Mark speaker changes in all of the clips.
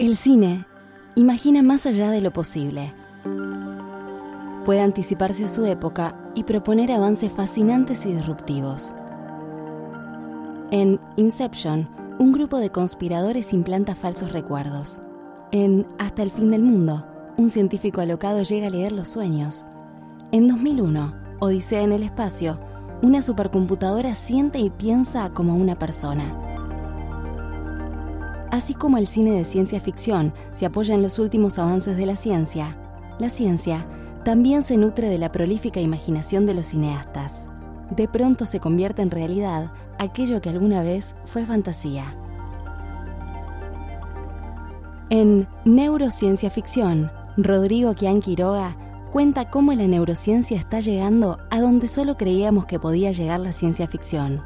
Speaker 1: El cine imagina más allá de lo posible. Puede anticiparse a su época y proponer avances fascinantes y disruptivos. En Inception, un grupo de conspiradores implanta falsos recuerdos. En Hasta el fin del mundo, un científico alocado llega a leer los sueños. En 2001, Odisea en el espacio, una supercomputadora siente y piensa como una persona. Así como el cine de ciencia ficción se apoya en los últimos avances de la ciencia, la ciencia también se nutre de la prolífica imaginación de los cineastas. De pronto se convierte en realidad aquello que alguna vez fue fantasía. En Neurociencia Ficción, Rodrigo Kian Quiroga cuenta cómo la neurociencia está llegando a donde solo creíamos que podía llegar la ciencia ficción.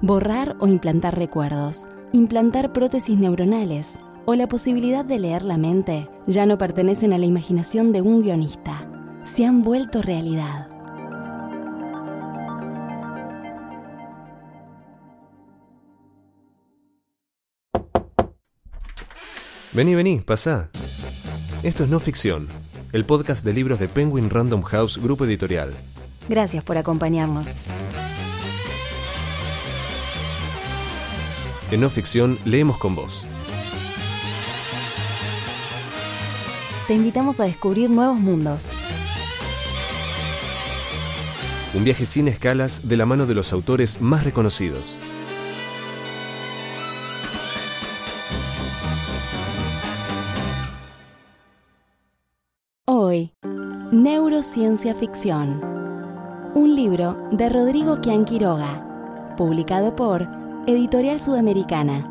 Speaker 1: Borrar o implantar recuerdos, implantar prótesis neuronales o la posibilidad de leer la mente ya no pertenecen a la imaginación de un guionista, se han vuelto realidad.
Speaker 2: Vení, vení, pasá. Esto es No Ficción, el podcast de libros de Penguin Random House Grupo Editorial.
Speaker 1: Gracias por acompañarnos.
Speaker 2: En no ficción leemos con vos.
Speaker 1: Te invitamos a descubrir nuevos mundos.
Speaker 2: Un viaje sin escalas de la mano de los autores más reconocidos.
Speaker 1: Hoy, Neurociencia Ficción. Un libro de Rodrigo Quian Quiroga, publicado por Editorial Sudamericana.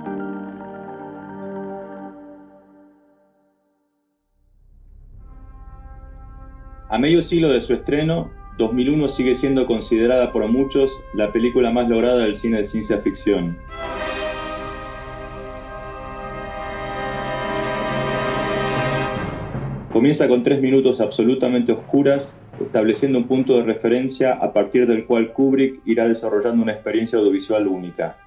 Speaker 3: A medio siglo de su estreno, 2001 sigue siendo considerada por muchos la película más lograda del cine de ciencia ficción. Comienza con tres minutos absolutamente oscuras, estableciendo un punto de referencia a partir del cual Kubrick irá desarrollando una experiencia audiovisual única.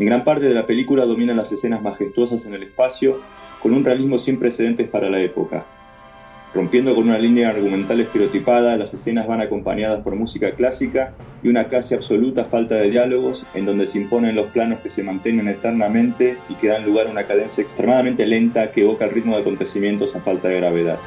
Speaker 3: En gran parte de la película dominan las escenas majestuosas en el espacio, con un realismo sin precedentes para la época. Rompiendo con una línea argumental estereotipada, las escenas van acompañadas por música clásica y una casi absoluta falta de diálogos, en donde se imponen los planos que se mantienen eternamente y que dan lugar a una cadencia extremadamente lenta que evoca el ritmo de acontecimientos a falta de gravedad.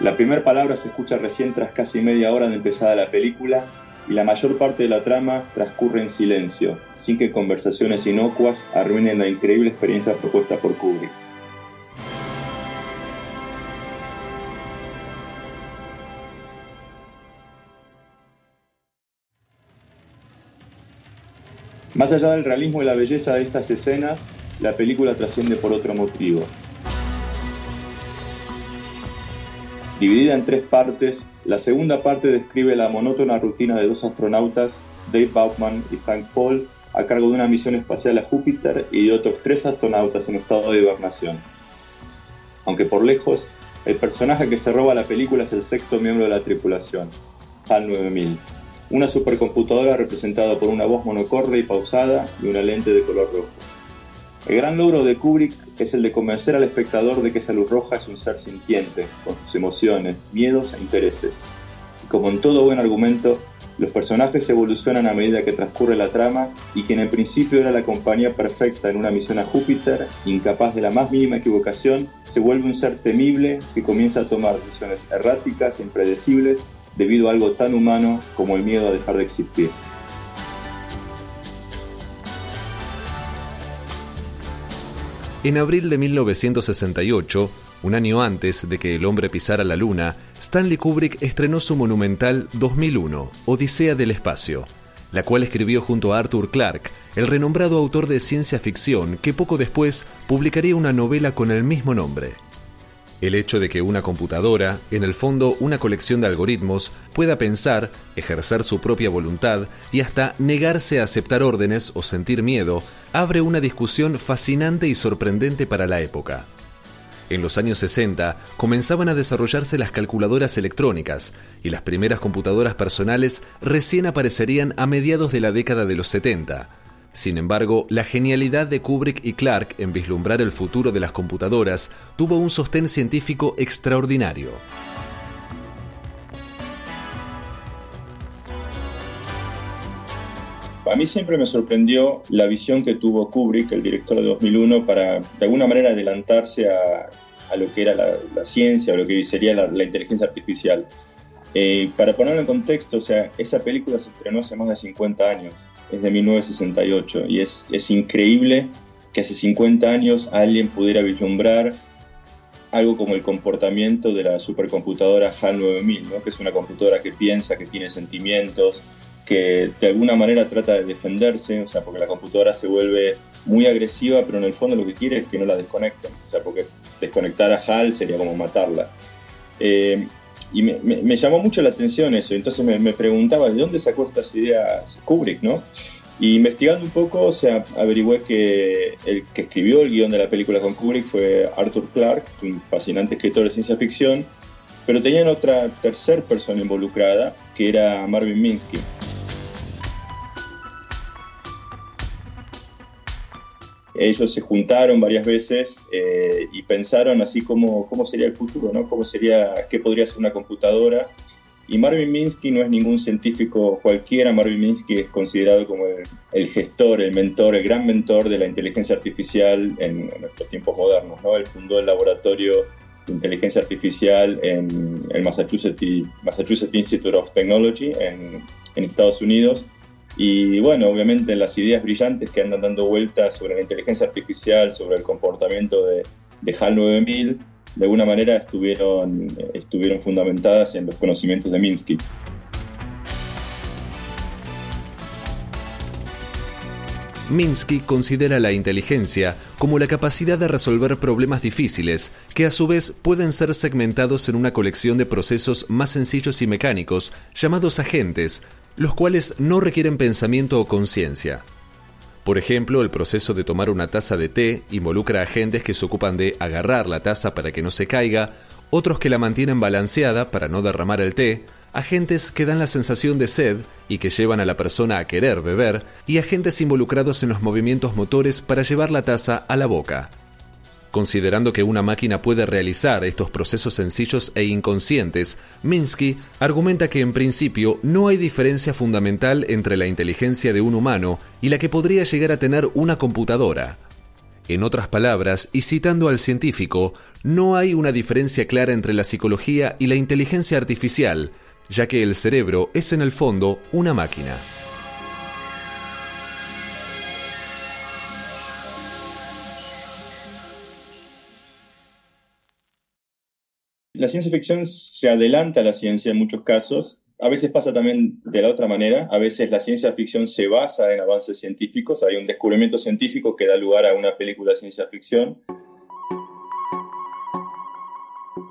Speaker 3: La primera palabra se escucha recién tras casi media hora de empezada la película y la mayor parte de la trama transcurre en silencio, sin que conversaciones inocuas arruinen la increíble experiencia propuesta por Kubrick. Más allá del realismo y la belleza de estas escenas, la película trasciende por otro motivo. Dividida en tres partes, la segunda parte describe la monótona rutina de dos astronautas, Dave Bauchman y Frank Paul, a cargo de una misión espacial a Júpiter y de otros tres astronautas en estado de hibernación. Aunque por lejos, el personaje que se roba la película es el sexto miembro de la tripulación, HAL 9000, una supercomputadora representada por una voz monocorde y pausada y una lente de color rojo. El gran logro de Kubrick es el de convencer al espectador de que esa luz roja es un ser sintiente, con sus emociones, miedos e intereses. Y como en todo buen argumento, los personajes evolucionan a medida que transcurre la trama y quien en principio era la compañía perfecta en una misión a Júpiter, incapaz de la más mínima equivocación, se vuelve un ser temible que comienza a tomar decisiones erráticas e impredecibles debido a algo tan humano como el miedo a dejar de existir.
Speaker 2: En abril de 1968, un año antes de que el hombre pisara la luna, Stanley Kubrick estrenó su monumental 2001, Odisea del Espacio, la cual escribió junto a Arthur Clarke, el renombrado autor de ciencia ficción que poco después publicaría una novela con el mismo nombre. El hecho de que una computadora, en el fondo una colección de algoritmos, pueda pensar, ejercer su propia voluntad y hasta negarse a aceptar órdenes o sentir miedo, abre una discusión fascinante y sorprendente para la época. En los años 60 comenzaban a desarrollarse las calculadoras electrónicas y las primeras computadoras personales recién aparecerían a mediados de la década de los 70 Sin embargo, la genialidad de Kubrick y Clark en vislumbrar el futuro de las computadoras tuvo un sostén científico extraordinario.
Speaker 3: A mí siempre me sorprendió la visión que tuvo Kubrick, el director de 2001, para de alguna manera adelantarse a, lo que era la, ciencia o lo que sería la, inteligencia artificial. Eh, para ponerlo en contexto, o sea, esa película se estrenó hace más de 50 años, es de 1968, y es, es increíble que hace 50 años alguien pudiera vislumbrar algo como el comportamiento de la supercomputadora HAL 9000, ¿no? que es una computadora que piensa, que tiene sentimientos, que de alguna manera trata de defenderse, o sea, porque la computadora se vuelve muy agresiva, pero en el fondo lo que quiere es que no la desconecten, o sea, porque desconectar a HAL sería como matarla. Eh, y me, llamó mucho la atención eso, entonces me, preguntaba de dónde sacó estas ideas Kubrick, ¿no? Y investigando un poco, o sea, averigüé que el que escribió el guion de la película con Kubrick fue Arthur Clarke, un fascinante escritor de ciencia ficción, pero tenían otra tercera persona involucrada, que era Marvin Minsky. Ellos se juntaron varias veces eh, y pensaron así como cómo sería el futuro, ¿no? Cómo sería, qué podría ser una computadora. Y Marvin Minsky no es ningún científico cualquiera, Marvin Minsky es considerado como el, gestor, el mentor, el gran mentor de la inteligencia artificial en, nuestros tiempos modernos, ¿no? Él fundó el laboratorio de inteligencia artificial en el Massachusetts, Institute of Technology en, en Estados Unidos y bueno, obviamente las ideas brillantes que andan dando vueltas sobre la inteligencia artificial, sobre el comportamiento de, HAL 9000, de alguna manera estuvieron, estuvieron fundamentadas en los conocimientos de Minsky.
Speaker 2: Minsky considera la inteligencia como la capacidad de resolver problemas difíciles, que a su vez pueden ser segmentados en una colección de procesos más sencillos y mecánicos, llamados agentes, los cuales no requieren pensamiento o conciencia. Por ejemplo, el proceso de tomar una taza de té involucra agentes que se ocupan de agarrar la taza para que no se caiga, otros que la mantienen balanceada para no derramar el té, agentes que dan la sensación de sed y que llevan a la persona a querer beber, y agentes involucrados en los movimientos motores para llevar la taza a la boca. Considerando que una máquina puede realizar estos procesos sencillos e inconscientes, Minsky argumenta que en principio no hay diferencia fundamental entre la inteligencia de un humano y la que podría llegar a tener una computadora. En otras palabras, y citando al científico, no hay una diferencia clara entre la psicología y la inteligencia artificial, ya que el cerebro es en el fondo una máquina.
Speaker 3: La ciencia ficción se adelanta a la ciencia en muchos casos. A veces pasa también de la otra manera. A veces la ciencia ficción se basa en avances científicos. Hay un descubrimiento científico que da lugar a una película de ciencia ficción.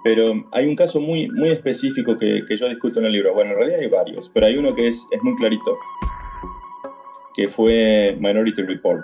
Speaker 3: Pero hay un caso muy, muy específico que, que, yo discuto en el libro. Bueno, en realidad hay varios, pero hay uno que es, es muy clarito, que fue Minority Report.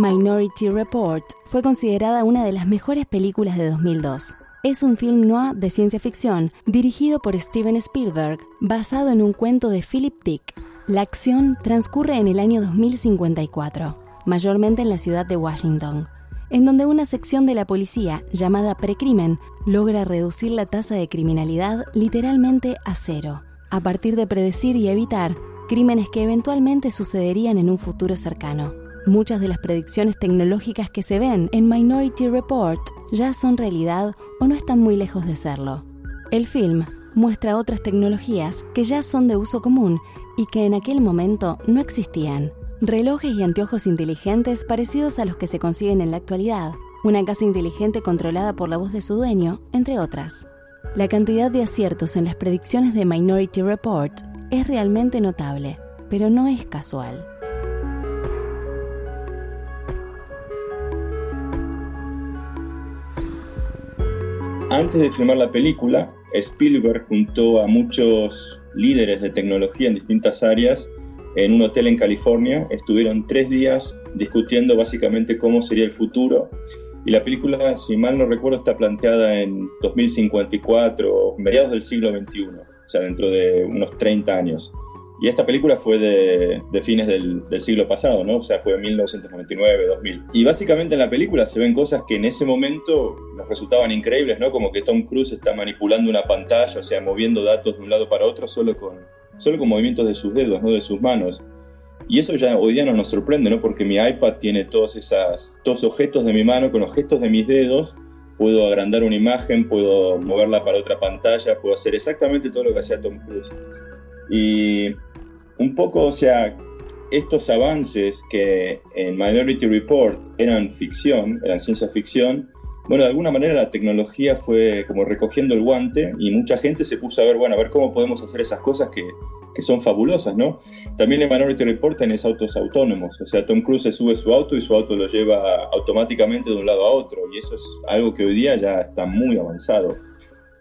Speaker 1: Minority Report fue considerada una de las mejores películas de 2002. Es un film noir de ciencia ficción dirigido por Steven Spielberg, basado en un cuento de Philip Dick. La acción transcurre en el año 2054, mayormente en la ciudad de Washington, en donde una sección de la policía llamada Precrimen logra reducir la tasa de criminalidad literalmente a cero, a partir de predecir y evitar crímenes que eventualmente sucederían en un futuro cercano. Muchas de las predicciones tecnológicas que se ven en Minority Report ya son realidad o no están muy lejos de serlo. El film muestra otras tecnologías que ya son de uso común y que en aquel momento no existían. Relojes y anteojos inteligentes parecidos a los que se consiguen en la actualidad, una casa inteligente controlada por la voz de su dueño, entre otras. La cantidad de aciertos en las predicciones de Minority Report es realmente notable, pero no es casual.
Speaker 3: Antes de filmar la película, Spielberg juntó a muchos líderes de tecnología en distintas áreas en un hotel en California. Estuvieron tres días discutiendo básicamente cómo sería el futuro. Y la película, si mal no recuerdo, está planteada en 2054, mediados del siglo XXI, o sea, dentro de unos 30 años. Y esta película fue de, fines del, siglo pasado, ¿no? O sea, fue en 1999, 2000. Y básicamente en la película se ven cosas que en ese momento nos resultaban increíbles, ¿no? Como que Tom Cruise está manipulando una pantalla, o sea, moviendo datos de un lado para otro solo con, solo con movimientos de sus dedos, no de sus manos. Y eso ya hoy día no nos sorprende, ¿no? Porque mi iPad tiene todos esos objetos de mi mano con los gestos de mis dedos. Puedo agrandar una imagen, puedo moverla para otra pantalla, puedo hacer exactamente todo lo que hacía Tom Cruise. Y un poco, o sea, estos avances que en Minority Report eran ficción, eran ciencia ficción, bueno, de alguna manera la tecnología fue como recogiendo el guante y mucha gente se puso a ver, bueno, a ver cómo podemos hacer esas cosas que, que son fabulosas, ¿no? También en Minority Report tenés autos autónomos, o sea, Tom Cruise se sube su auto y su auto lo lleva automáticamente de un lado a otro y eso es algo que hoy día ya está muy avanzado.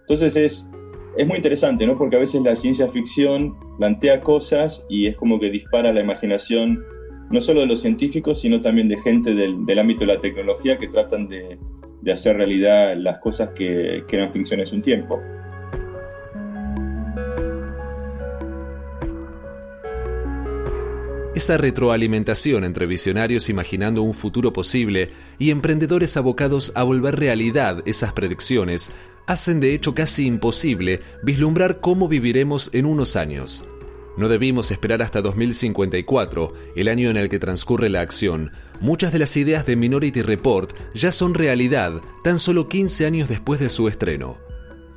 Speaker 3: Entonces es es muy interesante, ¿no? Porque a veces la ciencia ficción plantea cosas y es como que dispara la imaginación no solo de los científicos, sino también de gente del, ámbito de la tecnología que tratan de, hacer realidad las cosas que, que eran ficciones un tiempo.
Speaker 2: Esa retroalimentación entre visionarios imaginando un futuro posible y emprendedores abocados a volver realidad esas predicciones hacen de hecho casi imposible vislumbrar cómo viviremos en unos años. No debimos esperar hasta 2054, el año en el que transcurre la acción. Muchas de las ideas de Minority Report ya son realidad tan solo 15 años después de su estreno.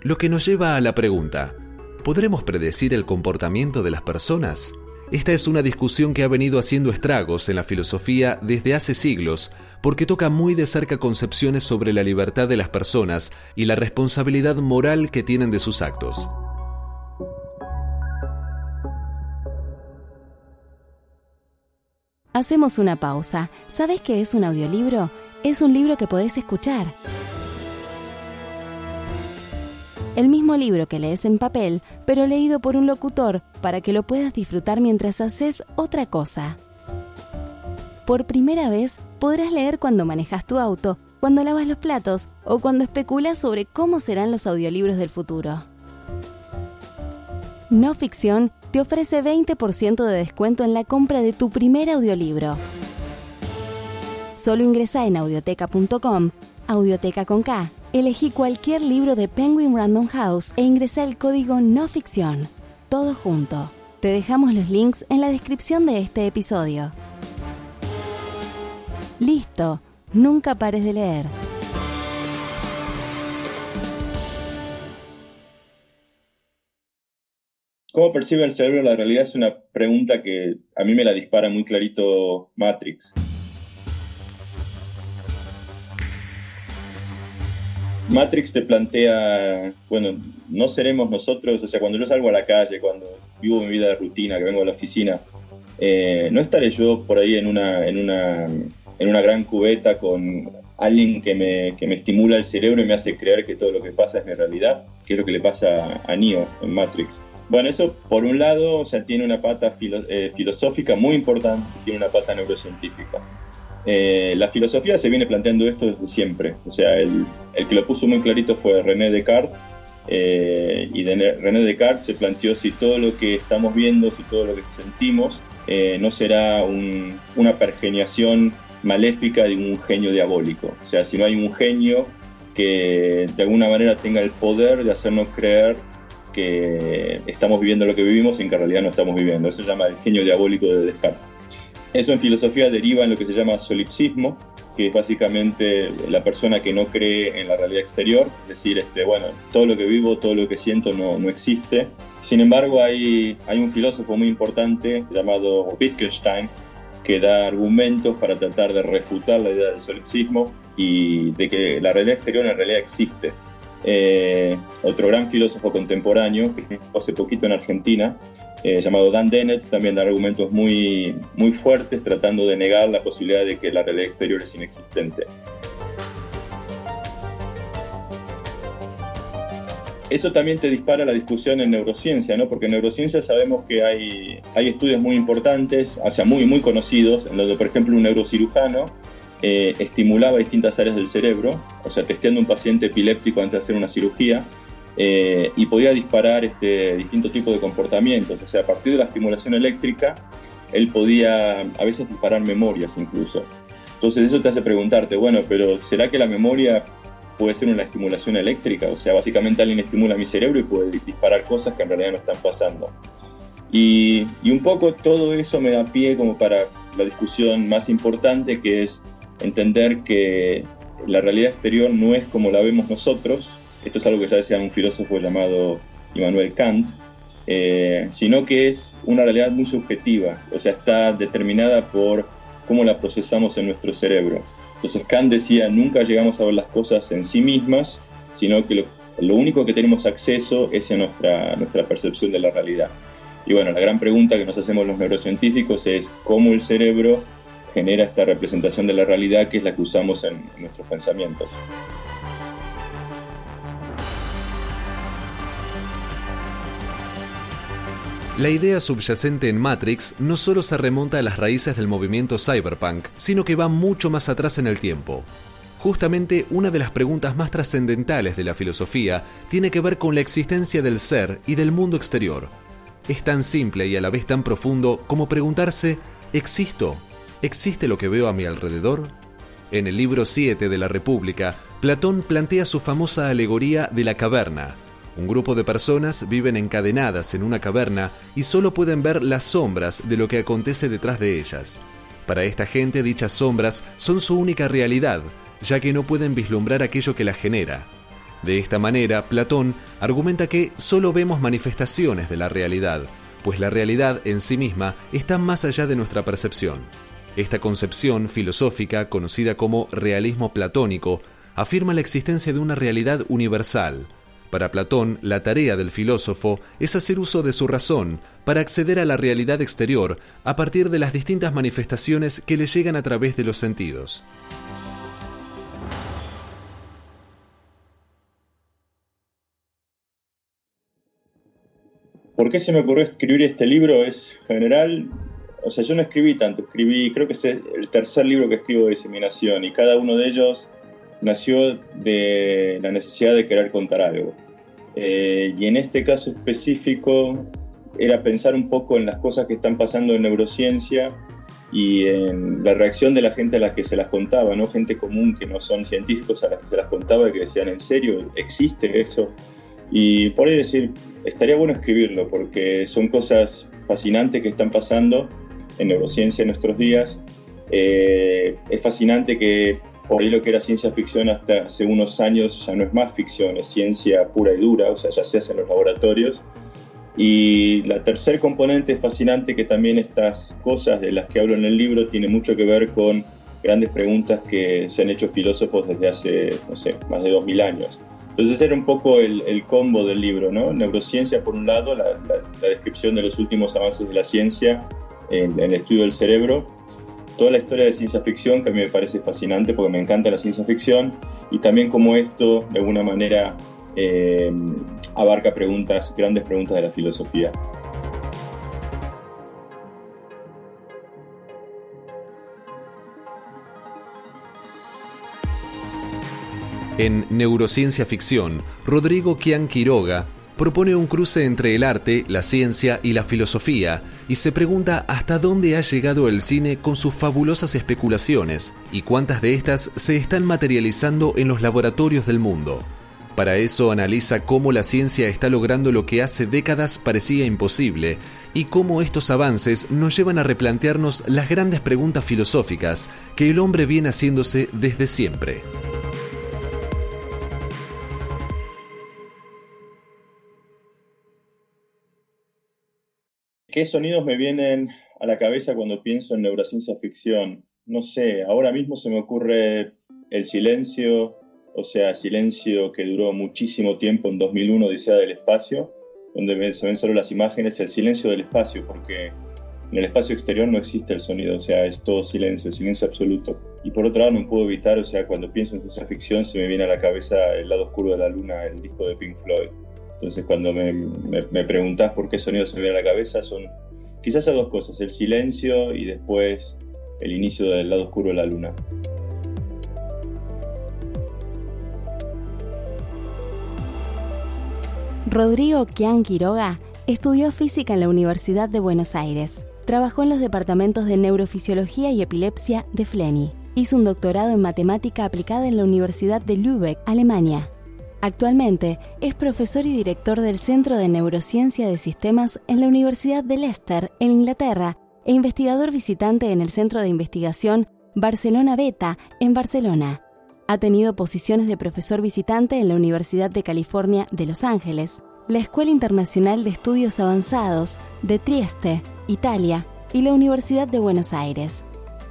Speaker 2: Lo que nos lleva a la pregunta, ¿podremos predecir el comportamiento de las personas? Esta es una discusión que ha venido haciendo estragos en la filosofía desde hace siglos, porque toca muy de cerca concepciones sobre la libertad de las personas y la responsabilidad moral que tienen de sus actos.
Speaker 1: Hacemos una pausa. ¿Sabes qué es un audiolibro? Es un libro que podés escuchar el mismo libro que lees en papel, pero leído por un locutor para que lo puedas disfrutar mientras haces otra cosa. Por primera vez podrás leer cuando manejas tu auto, cuando lavas los platos o cuando especulas sobre cómo serán los audiolibros del futuro. No Ficción te ofrece 20% de descuento en la compra de tu primer audiolibro. Solo ingresa en audioteca.com, audioteca con K Elegí cualquier libro de Penguin Random House e ingresé el código no ficción. Todo junto. Te dejamos los links en la descripción de este episodio. Listo, nunca pares de leer.
Speaker 3: ¿Cómo percibe el cerebro la realidad? Es una pregunta que a mí me la dispara muy clarito Matrix. Matrix te plantea, bueno, no seremos nosotros, o sea, cuando yo salgo a la calle, cuando vivo mi vida de rutina, que vengo a la oficina, eh, no estaré yo por ahí en una, en una, en una gran cubeta con alguien que me, que me estimula el cerebro y me hace creer que todo lo que pasa es mi realidad, que es lo que le pasa a Neo en Matrix. Bueno, eso por un lado, o sea, tiene una pata eh, filosófica muy importante, tiene una pata neurocientífica. Eh, la filosofía se viene planteando esto desde siempre. O sea, el, que lo puso muy clarito fue René Descartes. Eh, y René Descartes se planteó si todo lo que estamos viendo, si todo lo que sentimos, eh, no será una pergeniación maléfica de un genio diabólico. O sea, si no hay un genio que de alguna manera tenga el poder de hacernos creer que estamos viviendo lo que vivimos en que en realidad no estamos viviendo. Eso se llama el genio diabólico de Descartes. Eso en filosofía deriva en lo que se llama solipsismo, que es básicamente la persona que no cree en la realidad exterior, es decir, este, bueno, todo lo que vivo, todo lo que siento no, no existe. Sin embargo, hay, hay un filósofo muy importante llamado Wittgenstein que da argumentos para tratar de refutar la idea del solipsismo y de que la realidad exterior en realidad existe. Eh, otro gran filósofo contemporáneo, que hace poquito en Argentina, eh, llamado Dan Dennett, también da argumentos muy, muy fuertes tratando de negar la posibilidad de que la realidad exterior es inexistente. Eso también te dispara la discusión en neurociencia, ¿no? porque en neurociencia sabemos que hay, hay estudios muy importantes, o sea, muy, muy conocidos, en donde, por ejemplo, un neurocirujano eh, estimulaba distintas áreas del cerebro, o sea, testeando un paciente epiléptico antes de hacer una cirugía, eh, y podía disparar este, distintos tipos de comportamientos. O sea, a partir de la estimulación eléctrica, él podía a veces disparar memorias incluso. Entonces eso te hace preguntarte, bueno, pero ¿será que la memoria puede ser una estimulación eléctrica? O sea, básicamente alguien estimula mi cerebro y puede disparar cosas que en realidad no están pasando. Y, y un poco todo eso me da pie como para la discusión más importante, que es entender que la realidad exterior no es como la vemos nosotros, esto es algo que ya decía un filósofo llamado Immanuel Kant, eh, sino que es una realidad muy subjetiva, o sea, está determinada por cómo la procesamos en nuestro cerebro. Entonces Kant decía, nunca llegamos a ver las cosas en sí mismas, sino que lo, único que tenemos acceso es en nuestra, nuestra percepción de la realidad. Y bueno, la gran pregunta que nos hacemos los neurocientíficos es cómo el cerebro genera esta representación de la realidad que es la que usamos en nuestros pensamientos.
Speaker 2: La idea subyacente en Matrix no solo se remonta a las raíces del movimiento cyberpunk, sino que va mucho más atrás en el tiempo. Justamente una de las preguntas más trascendentales de la filosofía tiene que ver con la existencia del ser y del mundo exterior. Es tan simple y a la vez tan profundo como preguntarse, ¿existo? ¿Existe lo que veo a mi alrededor? En el libro 7 de la República, Platón plantea su famosa alegoría de la caverna, un grupo de personas viven encadenadas en una caverna y solo pueden ver las sombras de lo que acontece detrás de ellas. Para esta gente dichas sombras son su única realidad, ya que no pueden vislumbrar aquello que las genera. De esta manera, Platón argumenta que solo vemos manifestaciones de la realidad, pues la realidad en sí misma está más allá de nuestra percepción. Esta concepción filosófica, conocida como realismo platónico, afirma la existencia de una realidad universal, para Platón, la tarea del filósofo es hacer uso de su razón para acceder a la realidad exterior a partir de las distintas manifestaciones que le llegan a través de los sentidos.
Speaker 3: ¿Por qué se me ocurrió escribir este libro? Es general, o sea, yo no escribí tanto, escribí, creo que es el tercer libro que escribo de diseminación y cada uno de ellos nació de la necesidad de querer contar algo. Eh, y en este caso específico era pensar un poco en las cosas que están pasando en neurociencia y en la reacción de la gente a la que se las contaba, ¿no? gente común que no son científicos a las que se las contaba y que decían, ¿en serio existe eso? Y por ahí decir, estaría bueno escribirlo porque son cosas fascinantes que están pasando en neurociencia en nuestros días. Eh, es fascinante que por ahí lo que era ciencia ficción hasta hace unos años ya no es más ficción, es ciencia pura y dura, o sea, ya se hace en los laboratorios. Y la tercer componente fascinante que también estas cosas de las que hablo en el libro tiene mucho que ver con grandes preguntas que se han hecho filósofos desde hace, no sé, más de 2000 años. Entonces era un poco el, combo del libro, ¿no? Neurociencia por un lado, la, descripción de los últimos avances de la ciencia en, en el estudio del cerebro, toda la historia de ciencia ficción que a mí me parece fascinante porque me encanta la ciencia ficción y también como esto de alguna manera eh, abarca preguntas, grandes preguntas de la filosofía.
Speaker 2: En Neurociencia Ficción, Rodrigo Kian Quiroga propone un cruce entre el arte, la ciencia y la filosofía, y se pregunta hasta dónde ha llegado el cine con sus fabulosas especulaciones y cuántas de estas se están materializando en los laboratorios del mundo. Para eso analiza cómo la ciencia está logrando lo que hace décadas parecía imposible y cómo estos avances nos llevan a replantearnos las grandes preguntas filosóficas que el hombre viene haciéndose desde siempre.
Speaker 3: ¿Qué sonidos me vienen a la cabeza cuando pienso en neurociencia ficción? No sé, ahora mismo se me ocurre el silencio, o sea, silencio que duró muchísimo tiempo en 2001, Odisea del Espacio, donde se ven solo las imágenes, el silencio del espacio, porque en el espacio exterior no existe el sonido, o sea, es todo silencio, silencio absoluto. Y por otro lado, no puedo evitar, o sea, cuando pienso en ciencia ficción, se me viene a la cabeza El lado oscuro de la luna, el disco de Pink Floyd. Entonces cuando me, me, preguntás por qué sonido se me viene a la cabeza, son quizás a dos cosas, el silencio y después el inicio del lado oscuro de la luna.
Speaker 1: Rodrigo Kian Quiroga estudió física en la Universidad de Buenos Aires. Trabajó en los departamentos de neurofisiología y epilepsia de Fleni. Hizo un doctorado en matemática aplicada en la Universidad de Lübeck, Alemania. Actualmente es profesor y director del Centro de Neurociencia de Sistemas en la Universidad de Leicester, en Inglaterra, e investigador visitante en el Centro de Investigación Barcelona Beta, en Barcelona. Ha tenido posiciones de profesor visitante en la Universidad de California de Los Ángeles, la Escuela Internacional de Estudios Avanzados de Trieste, Italia, y la Universidad de Buenos Aires.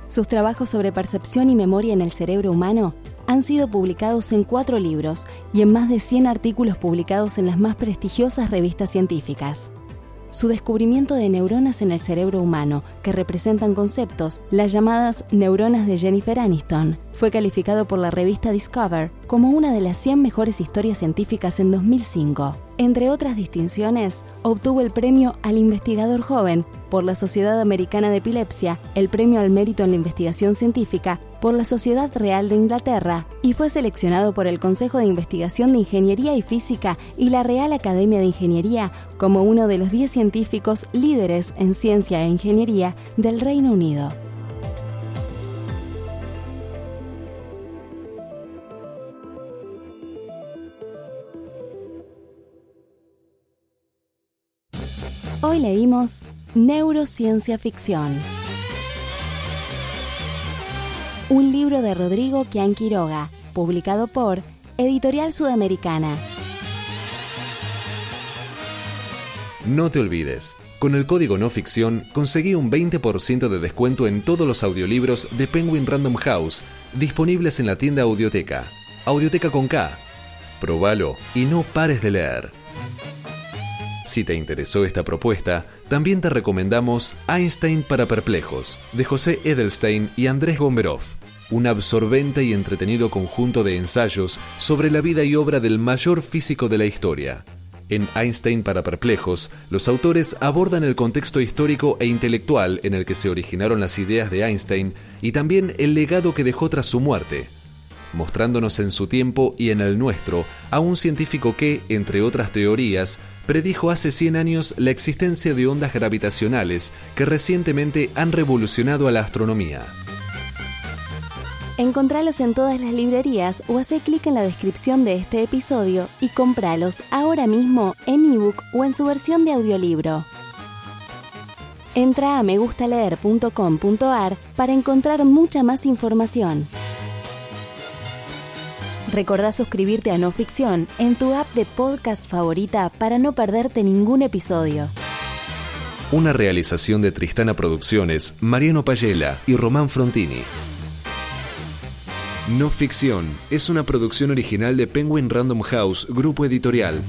Speaker 1: Sus trabajos sobre percepción y memoria en el cerebro humano han sido publicados en cuatro libros y en más de 100 artículos publicados en las más prestigiosas revistas científicas. Su descubrimiento de neuronas en el cerebro humano, que representan conceptos, las llamadas neuronas de Jennifer Aniston, fue calificado por la revista Discover como una de las 100 mejores historias científicas en 2005. Entre otras distinciones, obtuvo el premio al investigador joven por la Sociedad Americana de Epilepsia, el premio al mérito en la investigación científica por la Sociedad Real de Inglaterra y fue seleccionado por el Consejo de Investigación de Ingeniería y Física y la Real Academia de Ingeniería como uno de los 10 científicos líderes en ciencia e ingeniería del Reino Unido. Leímos Neurociencia Ficción. Un libro de Rodrigo Quian Quiroga, publicado por Editorial Sudamericana.
Speaker 2: No te olvides, con el código no ficción conseguí un 20% de descuento en todos los audiolibros de Penguin Random House disponibles en la tienda Audioteca. Audioteca con K. Probalo y no pares de leer. Si te interesó esta propuesta, también te recomendamos Einstein para Perplejos, de José Edelstein y Andrés Gomberov, un absorbente y entretenido conjunto de ensayos sobre la vida y obra del mayor físico de la historia. En Einstein para Perplejos, los autores abordan el contexto histórico e intelectual en el que se originaron las ideas de Einstein y también el legado que dejó tras su muerte, mostrándonos en su tiempo y en el nuestro a un científico que, entre otras teorías, predijo hace 100 años la existencia de ondas gravitacionales que recientemente han revolucionado a la astronomía.
Speaker 1: Encontralos en todas las librerías o hace clic en la descripción de este episodio y compralos ahora mismo en ebook o en su versión de audiolibro. Entra a megustaleer.com.ar para encontrar mucha más información. Recordá suscribirte a No Ficción en tu app de podcast favorita para no perderte ningún episodio.
Speaker 2: Una realización de Tristana Producciones, Mariano Payela y Román Frontini. No Ficción es una producción original de Penguin Random House, grupo editorial.